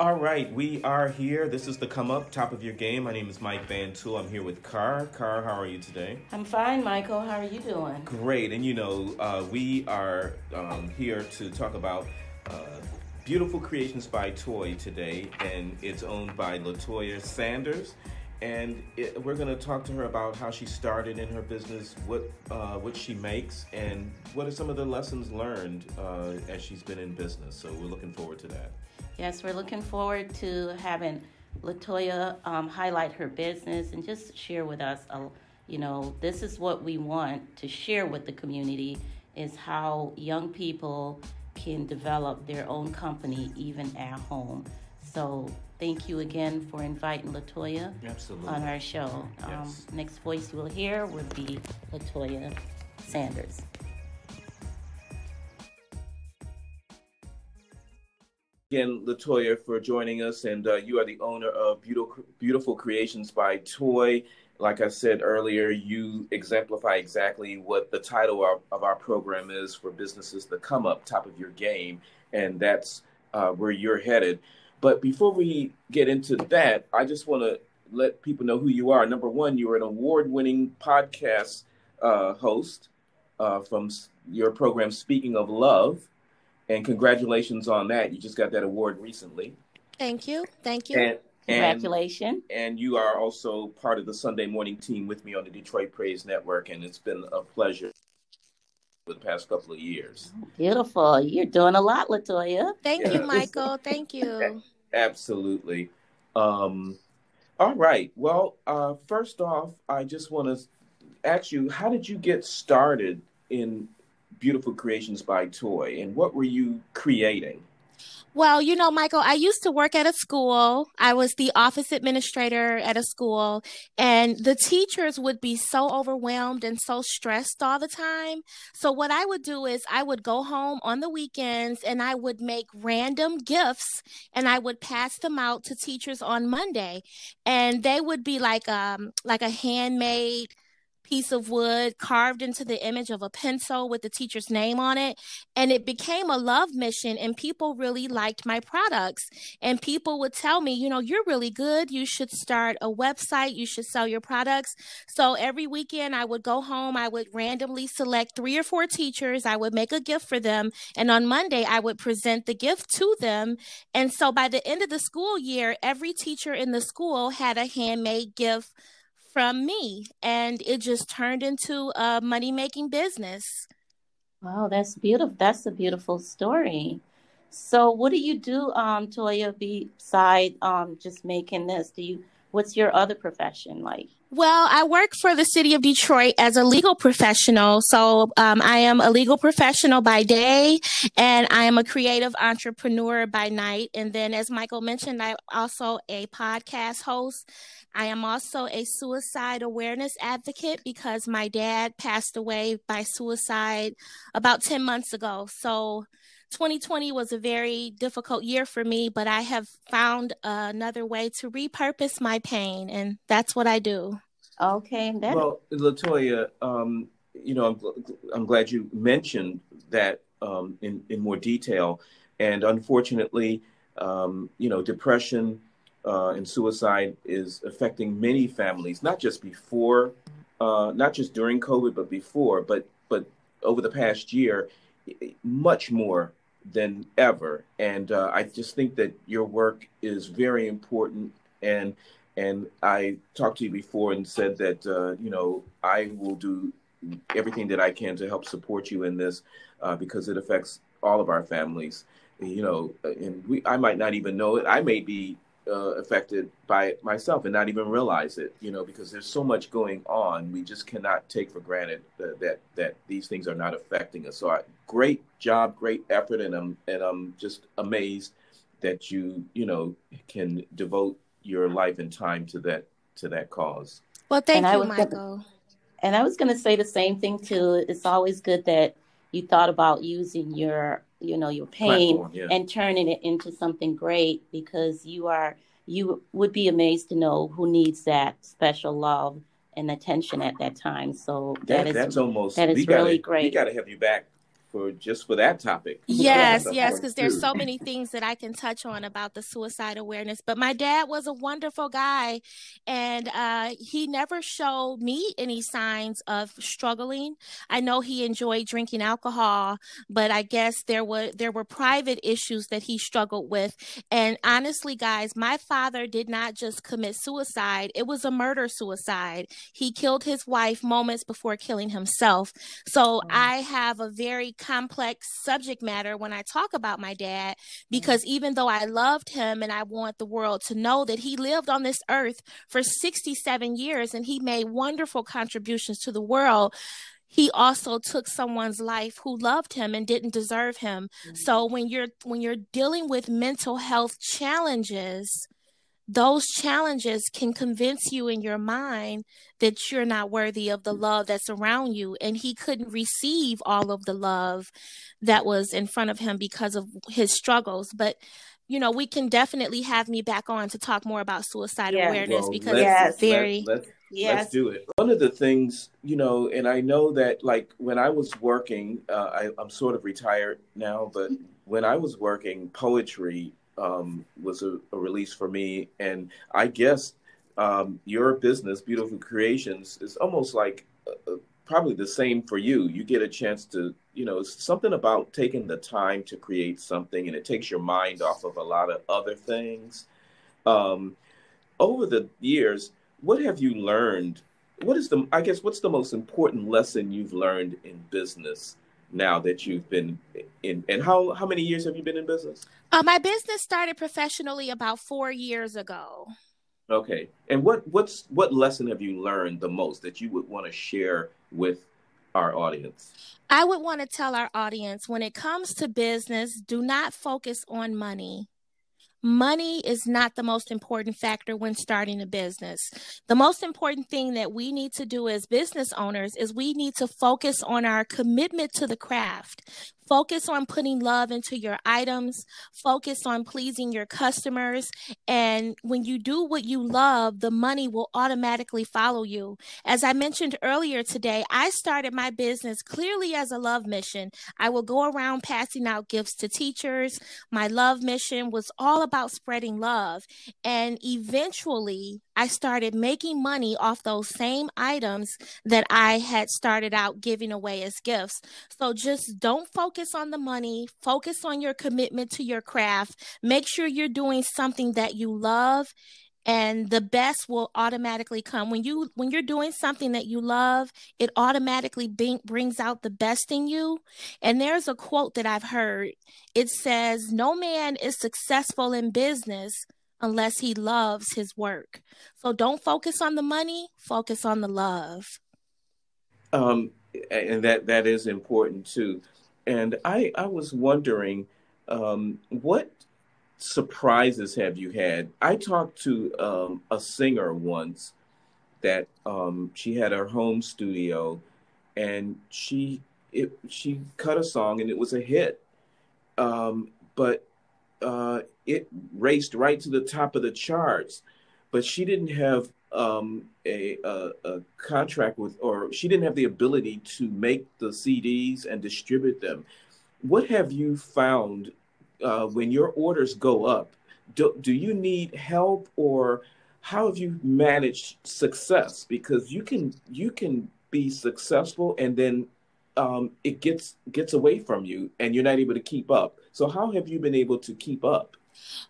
All right, we are here. This is the Come Up, Top of Your Game. My name is Mike Van Tool. I'm here with Car. Car, how are you today? I'm fine, Michael. How are you doing? Great. And you know, uh, we are um, here to talk about uh, Beautiful Creations by Toy today, and it's owned by Latoya Sanders. And it, we're going to talk to her about how she started in her business, what uh, what she makes, and what are some of the lessons learned uh, as she's been in business. So we're looking forward to that. Yes, we're looking forward to having Latoya um, highlight her business and just share with us, uh, you know, this is what we want to share with the community is how young people can develop their own company even at home. So thank you again for inviting Latoya Absolutely. on our show. Um, Yes. next voice you will hear will be Latoya Sanders. Again, Latoya, for joining us. And uh, you are the owner of Beautiful, Beautiful Creations by Toy. Like I said earlier, you exemplify exactly what the title of, of our program is for businesses to come up top of your game. And that's uh, where you're headed. But before we get into that, I just want to let people know who you are. Number one, you're an award winning podcast uh, host uh, from your program, Speaking of Love and congratulations on that. You just got that award recently, Thank you. Thank you. and and Congratulations. and you are also part of the Sunday morning team with me on the Detroit Praise Network, and it's been a pleasure for the past couple of years. Beautiful. You're doing a lot, Latoya. Thank Yeah. you, Michael. Thank you. Absolutely. Um, all right. Well, uh, first off, I just want to ask you, how did you get started in Beautiful Creations by Toy, and what were you creating? Well, you know, Michael, I used to work at a school. I was the office administrator at a school, and the teachers would be so overwhelmed and so stressed all the time. So, what I would do is I would go home on the weekends and I would make random gifts and I would pass them out to teachers on Monday. And they would be like um like a handmade piece of wood carved into the image of a pencil with the teacher's name on it. And it became a love mission and people really liked my products. And people would tell me you know you're really good. You should start a website. You should sell your products. So every weekend i would go home. I would randomly select three or four teachers. I would make a gift for them. And on monday i would present the gift to them. And so by the end of the school year every teacher in the school had a handmade gift from me and it just turned into a money making business Wow, that's beautiful. That's a beautiful story. So, what do you do, um, Toya, beside um, just making this? Do you? What's your other profession like? Well, I work for the city of Detroit as a legal professional. So um, I am a legal professional by day and I am a creative entrepreneur by night. And then, as Michael mentioned, I'm also a podcast host. I am also a suicide awareness advocate because my dad passed away by suicide about 10 months ago. So 2020 was a very difficult year for me, but I have found another way to repurpose my pain, and that's what I do. Okay, that Well, Latoya, um, you know, I'm, I'm glad you mentioned that um, in in more detail. And unfortunately, um, you know, depression uh, and suicide is affecting many families, not just before, uh, not just during COVID, but before, but but over the past year, much more than ever. And uh, I just think that your work is very important and and I talked to you before and said that uh, you know I will do everything that I can to help support you in this uh, because it affects all of our families. You know, and we I might not even know it. I may be uh, affected by it myself and not even realize it. You know, because there's so much going on. We just cannot take for granted that that, that these things are not affecting us. So, I, great job, great effort, and I'm and I'm just amazed that you you know can devote your life and time to that to that cause. Well, thank And you, was gonna- Michael. And I was going to say the same thing too. It's always good that you thought about using your, you know, your pain Platform, yeah. and turning it into something great because you are you would be amazed to know who needs that special love and attention at that time. So That, that is that's almost that is we gotta, really We got to have you back for just for that topic. Yes, yes, because there's so many things that I can touch on about the suicide awareness. But my dad was a wonderful guy, and uh, he never showed me any signs of struggling. I know he enjoyed drinking alcohol, but I guess there were there were private issues that he struggled with. And honestly, guys, my father did not just commit suicide; it was a murder suicide. He killed his wife moments before killing himself. So mm. I have a very complex subject matter when I talk about my dad because mm. even though I loved him and I want the world to know that he lived on this earth for 67 years and he made wonderful contributions to the world, he also took someone's life who loved him and didn't deserve him. Mm-hmm. So when you're when you're dealing with mental health challenges, those challenges can convince you in your mind that you're not worthy of the love that's around you. And he couldn't receive all of the love that was in front of him because of his struggles. But you know, we can definitely have me back on to talk more about suicide yes. awareness well, because it's very let, let's, yes. let's do it. One of the things, you know, and I know that like when I was working, uh, I, I'm sort of retired now, but when I was working, poetry um, was a, a, release for me. And I guess um, your business, Beautiful Creations, is almost like uh, uh, probably the same for you. You get a chance to, you know, something about taking the time to create something and it takes your mind off of a lot of other things. Um, over the years, what have you learned? What is the, I guess, what's the most important lesson you've learned in business now that you've been in and how how many years have you been in business? Uh, my business started professionally about four years ago. Okay. And what what's what lesson have you learned the most that you would want to share with our audience? I would want to tell our audience when it comes to business do not focus on money money is not the most important factor when starting a business. The most important thing that we need to do as business owners is we need to focus on our commitment to the craft. Focus on putting love into your items. Focus on pleasing your customers. And when you do what you love, the money will automatically follow you. As I mentioned earlier today, I started my business clearly as a love mission. I will go around passing out gifts to teachers. My love mission was all about spreading love. And eventually, I started making money off those same items that I had started out giving away as gifts. So just don't focus on the money, focus on your commitment to your craft. Make sure you're doing something that you love and the best will automatically come when you when you're doing something that you love it automatically bring, brings out the best in you and there's a quote that i've heard it says no man is successful in business unless he loves his work. So don't focus on the money, focus on the love. Um, and that that is important too. And I I was wondering, um, what surprises have you had? I talked to um, a singer once that um, she had her home studio, and she it she cut a song and it was a hit. Um, but uh, it raced right to the top of the charts, but she didn't have um, a, a, a, contract with, or she didn't have the ability to make the CDs and distribute them. What have you found uh, when your orders go up? Do, do you need help, or how have you managed success? Because you can you can be successful and then um, it gets gets away from you, and you're not able to keep up. So how have you been able to keep up?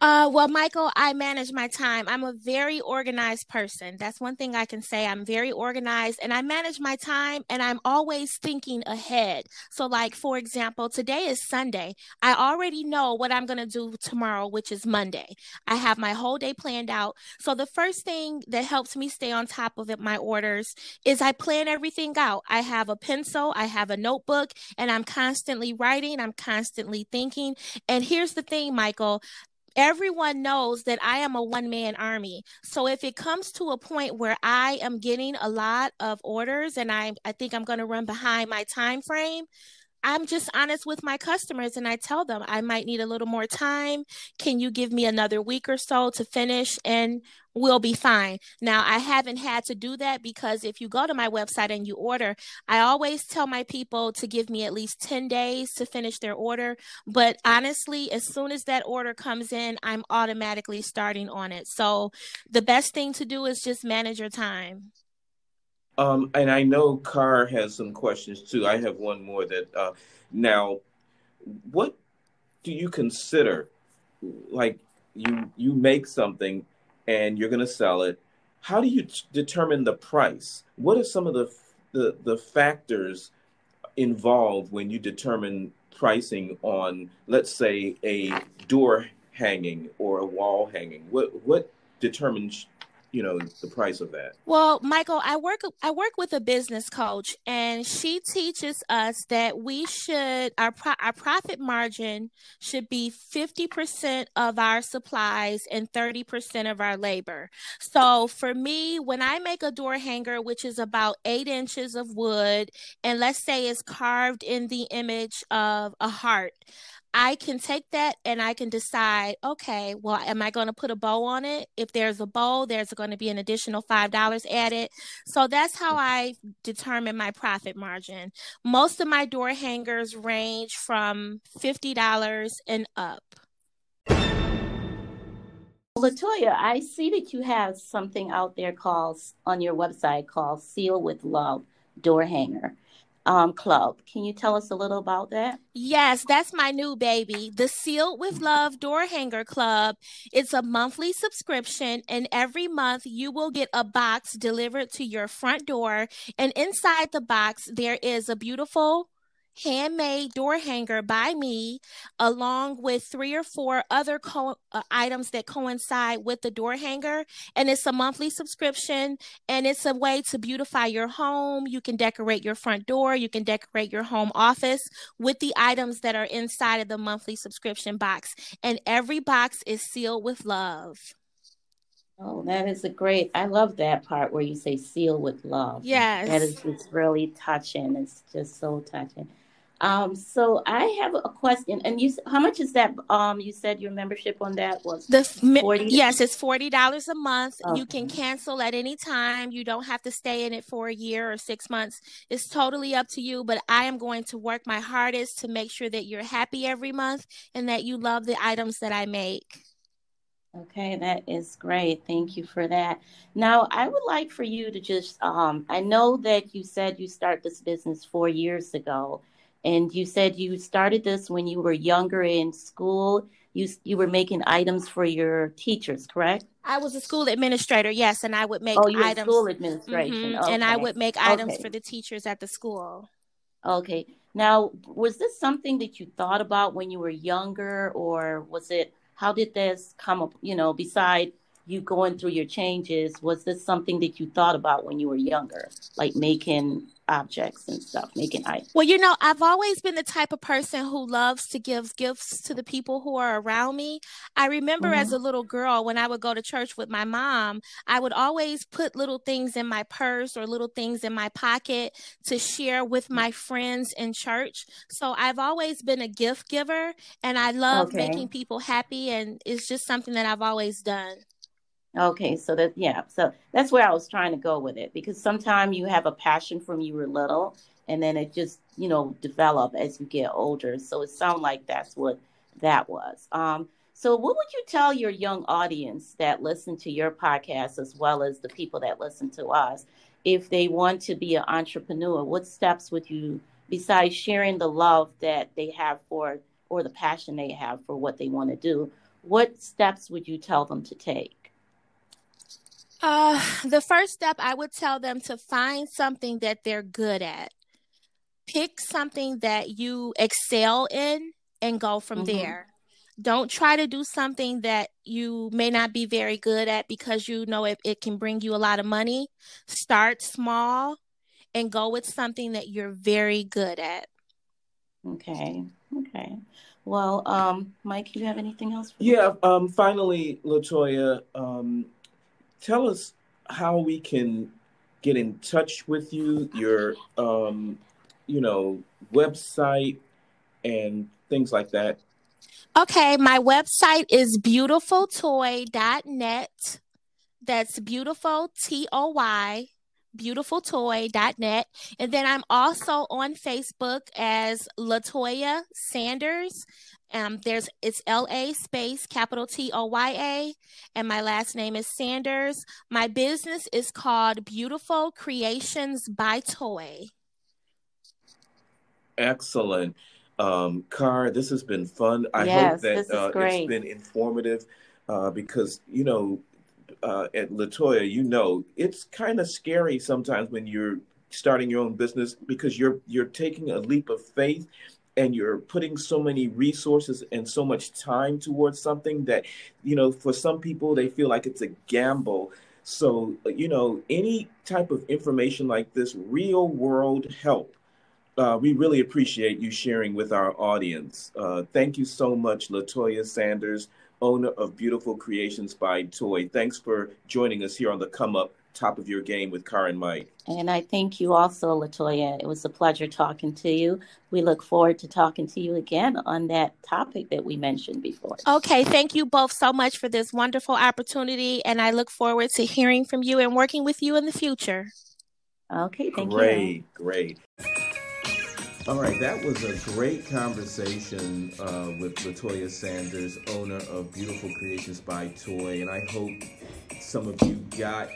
Uh, well, Michael, I manage my time. I'm a very organized person. That's one thing I can say. I'm very organized and I manage my time and I'm always thinking ahead. So, like, for example, today is Sunday. I already know what I'm going to do tomorrow, which is Monday. I have my whole day planned out. So, the first thing that helps me stay on top of it, my orders is I plan everything out. I have a pencil, I have a notebook, and I'm constantly writing, I'm constantly thinking. And here's the thing, Michael everyone knows that I am a one man army. So if it comes to a point where I am getting a lot of orders and I I think I'm going to run behind my time frame, I'm just honest with my customers and I tell them I might need a little more time. Can you give me another week or so to finish? And we'll be fine. Now, I haven't had to do that because if you go to my website and you order, I always tell my people to give me at least 10 days to finish their order. But honestly, as soon as that order comes in, I'm automatically starting on it. So the best thing to do is just manage your time. Um, and I know Carr has some questions too. I have one more that uh, now, what do you consider like you you make something and you're going to sell it, how do you t- determine the price? What are some of the, the, the factors involved when you determine pricing on, let's say, a door hanging or a wall hanging? What what determines you know the price of that? Well michael i work i work with a business coach and she teaches us that we should our pro, our profit margin should be 50% of our supplies and 30% of our labor. So for me when i make a door hanger which is about eight inches of wood and let's say it's carved in the image of a heart I can take that and I can decide, okay, well, am I going to put a bow on it? If there's a bow, there's going to be an additional $5 added. So that's how mm. I determine my profit margin. Most of my door hangers range from $50 and up. Latoya, I see that you have something out there called on your website called Seal with Love Door Hanger um, club. Can you tell us a little about that? Yes, that's my new baby, the Sealed with Love Door Hanger Club. It's a monthly subscription, and every month you will get a box delivered to your front door. And inside the box, there is a beautiful handmade door hanger by me, along with three or four other co- uh, items that coincide with the door hanger. And it's a monthly subscription, and it's a way to beautify your home. You can decorate your front door, you can decorate your home office with the items that are inside of the monthly subscription box. And every box is sealed with love. Oh, that is a great. I love that part where you say "seal with love." Yes, that is it's really touching. It's just so touching. Um, so I have a question, and you, how much is that? Um, you said your membership on that was the 40? yes, it's forty dollars a month. Okay. You can cancel at any time. You don't have to stay in it for a year or six months. It's totally up to you. But I am going to work my hardest to make sure that you're happy every month and that you love the items that I make. Okay, that is great. Thank you for that. Now, I would like for you to just, um, I know that you said you start this business four years ago and you said you started this when you were younger in school. You you were making items for your teachers, correct? I was a school administrator, yes, and I would make oh, you items. school administration, mm-hmm. okay. and I would make items okay. for the teachers at the school. Okay. Now, was this something that you thought about when you were younger, or was it? How did this come up? You know, beside you going through your changes, was this something that you thought about when you were younger, like making objects and stuff, making items? Well, you know, I've always been the type of person who loves to give gifts to the people who are around me. I remember mm-hmm. as a little girl when I would go to church with my mom, I would always put little things in my purse or little things in my pocket to share with my friends in church. So I've always been a gift giver and I love okay. making people happy and it's just something that I've always done. Okay, so that yeah, so that's where I was trying to go with it because sometimes you have a passion from you were little, and then it just you know develop as you get older. So it sounds like that's what that was. Um, so what would you tell your young audience that listen to your podcast as well as the people that listen to us if they want to be an entrepreneur? What steps would you, besides sharing the love that they have for or the passion they have for what they want to do, what steps would you tell them to take? Uh, the first step, I would tell them to find something that they're good at. Pick something that you excel in and go from mm-hmm. there. Don't try to do something that you may not be very good at because you know it, it can bring you a lot of money. Start small and go with something that you're very good at. Okay. Okay. Well, um, Mike, you have anything else? yeah. Um, finally, Latoya, um, tell us how we can get in touch with you, your um, you know, website and things like that? Okay, my website is beautifultoy.net. That's beautiful, T O Y, beautifultoy.net. And then I'm also on Facebook as Latoya Sanders. Um, there's it's L A space capital T O Y A, and my last name is Sanders. My business is called Beautiful Creations by Toy. Excellent. Um, Car, this has been fun. I Yes, hope that this is uh, it's great. been informative uh, because, you know, uh, at Latoya, you know, it's kind of scary sometimes when you're starting your own business because you're you're taking a leap of faith and you're putting so many resources and so much time towards something that, you know, for some people they feel like it's a gamble. So, you know, any type of information like this, real world help uh, we really appreciate you sharing with our audience. Uh, thank you so much, Latoya Sanders, owner of Beautiful Creations by Toy. Thanks for joining us here on the Come Up Top of Your Game with Car and Mike. And I thank you also, Latoya. It was a pleasure talking to you. We look forward to talking to you again on that topic that we mentioned before. Okay, thank you both so much for this wonderful opportunity, and I look forward to hearing from you and working with you in the future. Okay, thank you. great, great. All right, that was a great conversation uh, with Latoya Sanders, owner of Beautiful Creations by Toy, and I hope some of you got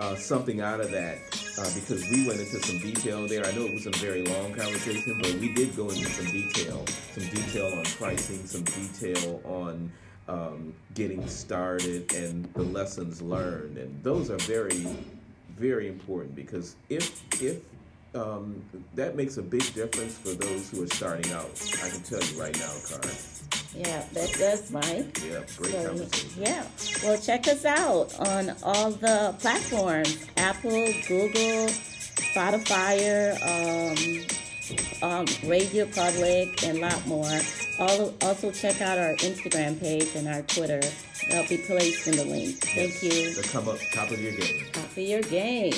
uh, something out of that uh, because we went into some detail there. I know it was a very long conversation, but we did go into some detail, some detail on pricing, some detail on um, getting started, and the lessons learned, and those are very, very important because if if um, that makes a big difference for those who are starting out. I can tell you right now, Car. Yeah, that does, Mike. Yeah, great So, conversation. yeah. Well, check us out on all the platforms Apple, Google, Spotify, um, um, Radio Public, and a lot more. All, also, check out our Instagram page and our Twitter. They'll be placed in the link. Thank you. To come up top of your game. Top of your game.